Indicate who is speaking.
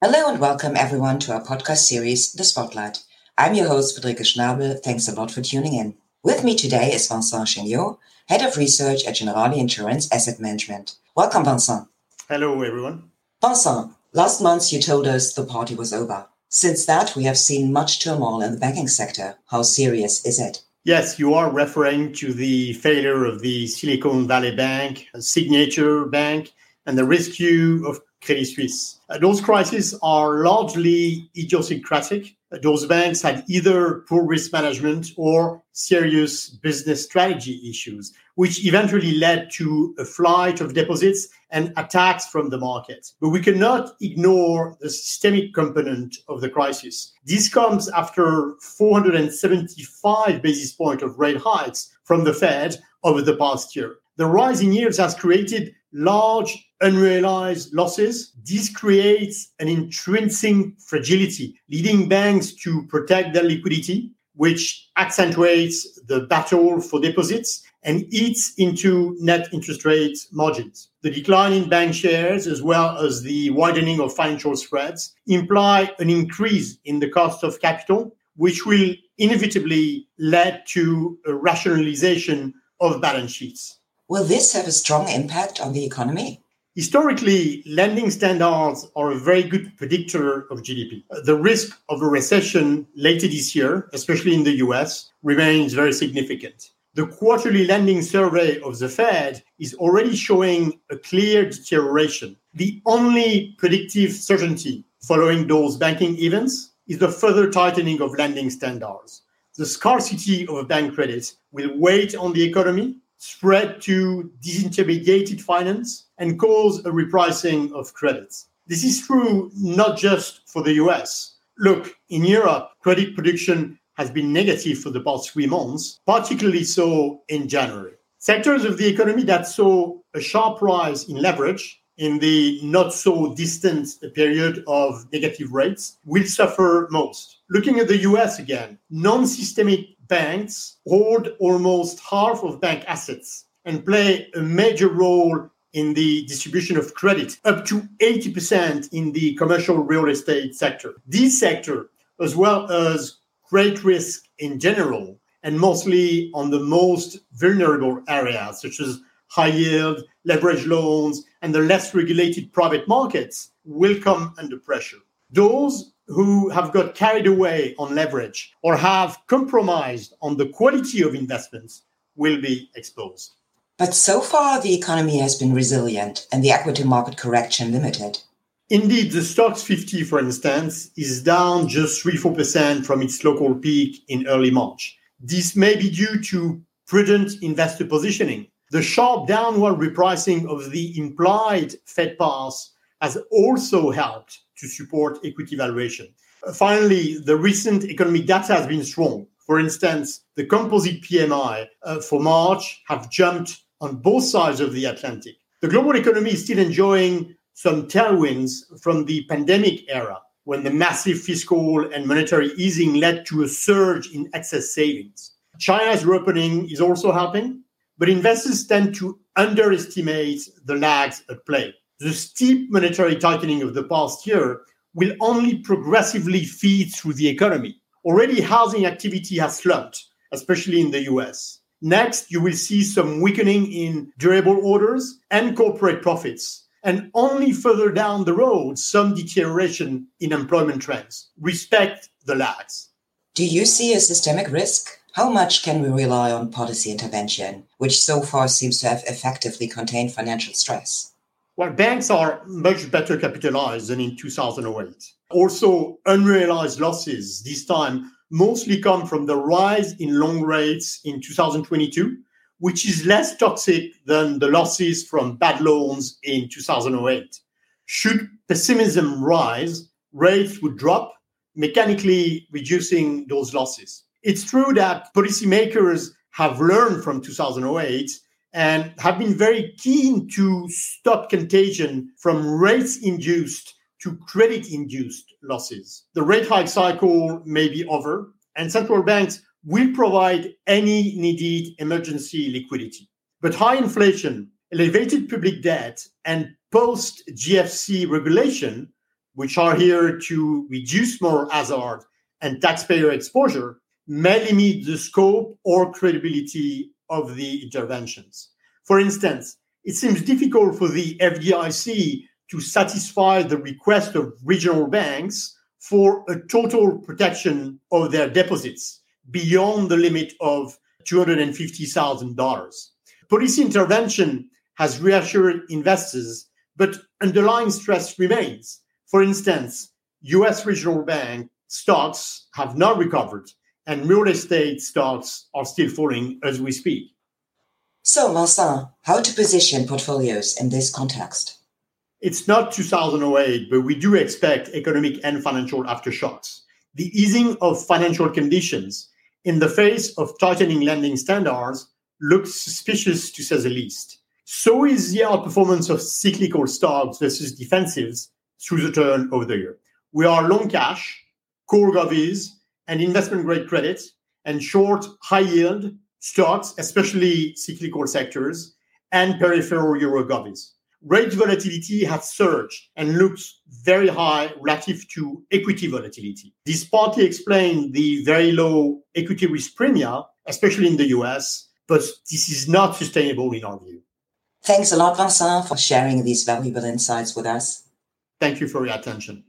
Speaker 1: Hello and welcome everyone to our podcast series, The Spotlight. I'm your host, Friederike Schnabel. Thanks a lot for tuning in. With me today is Vincent Chaigneau, Head of Research at Generali Insurance Asset Management. Welcome, Vincent.
Speaker 2: Hello, everyone.
Speaker 1: Vincent, last month you told us the party was over. Since that, we have seen much turmoil in the banking sector. How serious is it?
Speaker 2: Yes, you are referring to the failure of the Silicon Valley Bank, a Signature Bank, and the rescue of Credit Suisse. Uh, those crises are largely idiosyncratic. Uh, those banks had either poor risk management or serious business strategy issues, which eventually led to a flight of deposits and attacks from the market. But we cannot ignore the systemic component of the crisis. This comes after 475 basis points of rate hikes from the Fed over the past year. The rise in yields has created large unrealized losses. This creates an intrinsic fragility, leading banks to protect their liquidity, which accentuates the battle for deposits and eats into net interest rate margins. The decline in bank shares, as well as the widening of financial spreads, imply an increase in the cost of capital, which will inevitably lead to a rationalization of balance sheets.
Speaker 1: Will this have a strong impact on the economy?
Speaker 2: Historically, lending standards are a very good predictor of GDP. The risk of a recession later this year, especially in the US, remains very significant. The quarterly lending survey of the Fed is already showing a clear deterioration. The only predictive certainty following those banking events is the further tightening of lending standards. The scarcity of bank credit will weigh on the economy spread to disintermediated finance and cause a repricing of credits. This is true not just for the US. Look, in Europe, credit production has been negative for the past three months, particularly so in January. Sectors of the economy that saw a sharp rise in leverage in the not so distant period of negative rates will suffer most. Looking at the US again, non systemic banks hold almost half of bank assets and play a major role in the distribution of credit, up to 80% in the commercial real estate sector. This sector, as well as credit risk in general, and mostly on the most vulnerable areas, such as high yield, leverage loans, and the less regulated private markets, will come under pressure. Those who have got carried away on leverage or have compromised on the quality of investments will be exposed.
Speaker 1: But so far, the economy has been resilient and the equity market correction limited.
Speaker 2: Indeed, the Stoxx 50, for instance, is down just 3 4% from its local peak in early March. This may be due to prudent investor positioning. The sharp downward repricing of the implied Fed path has also helped to support equity valuation. Uh, finally, the recent economic data has been strong. For instance, the composite PMI uh, for March have jumped on both sides of the Atlantic. The global economy is still enjoying some tailwinds from the pandemic era when the massive fiscal and monetary easing led to a surge in excess savings. China's reopening is also helping, but investors tend to underestimate the lags at play the steep monetary tightening of the past year will only progressively feed through the economy. Already, housing activity has slumped, especially in the US. Next, you will see some weakening in durable orders and corporate profits. And only further down the road, some deterioration in employment trends. Respect the lags.
Speaker 1: Do you see a systemic risk? How much can we rely on policy intervention, which so far seems to have effectively contained financial stress?
Speaker 2: Well, banks are much better capitalized than in 2008. Also, unrealized losses this time mostly come from the rise in long rates in 2022, which is less toxic than the losses from bad loans in 2008. Should pessimism rise, rates would drop, mechanically reducing those losses. It's true that policymakers have learned from 2008 and have been very keen to stop contagion from rates induced to credit induced losses. The rate hike cycle may be over, and central banks will provide any needed emergency liquidity. But high inflation, elevated public debt, and post GFC regulation which are here to reduce moral hazard and taxpayer exposure, may limit the scope or credibility of the interventions. For instance, it seems difficult for the FDIC to satisfy the request of regional banks for a total protection of their deposits beyond the limit of $250,000. Policy intervention has reassured investors, but underlying stress remains. For instance, US regional bank stocks have not recovered, and real estate stocks are still falling as we speak.
Speaker 1: So, Vincent, how to position portfolios in this context?
Speaker 2: It's not 2008, but we do expect economic and financial aftershocks. The easing of financial conditions in the face of tightening lending standards looks suspicious to say the least. So is the outperformance of cyclical stocks versus defensives through the turn of the year. We are long cash, core govies, and investment grade credits, and short high yield stocks, especially cyclical sectors, and peripheral euro govies. Rate volatility has surged and looks very high relative to equity volatility. This partly explains the very low equity risk premia, especially in the US, but this is not sustainable in our view.
Speaker 1: Thanks a lot, Vincent, for sharing these valuable insights with us.
Speaker 2: Thank you for your attention.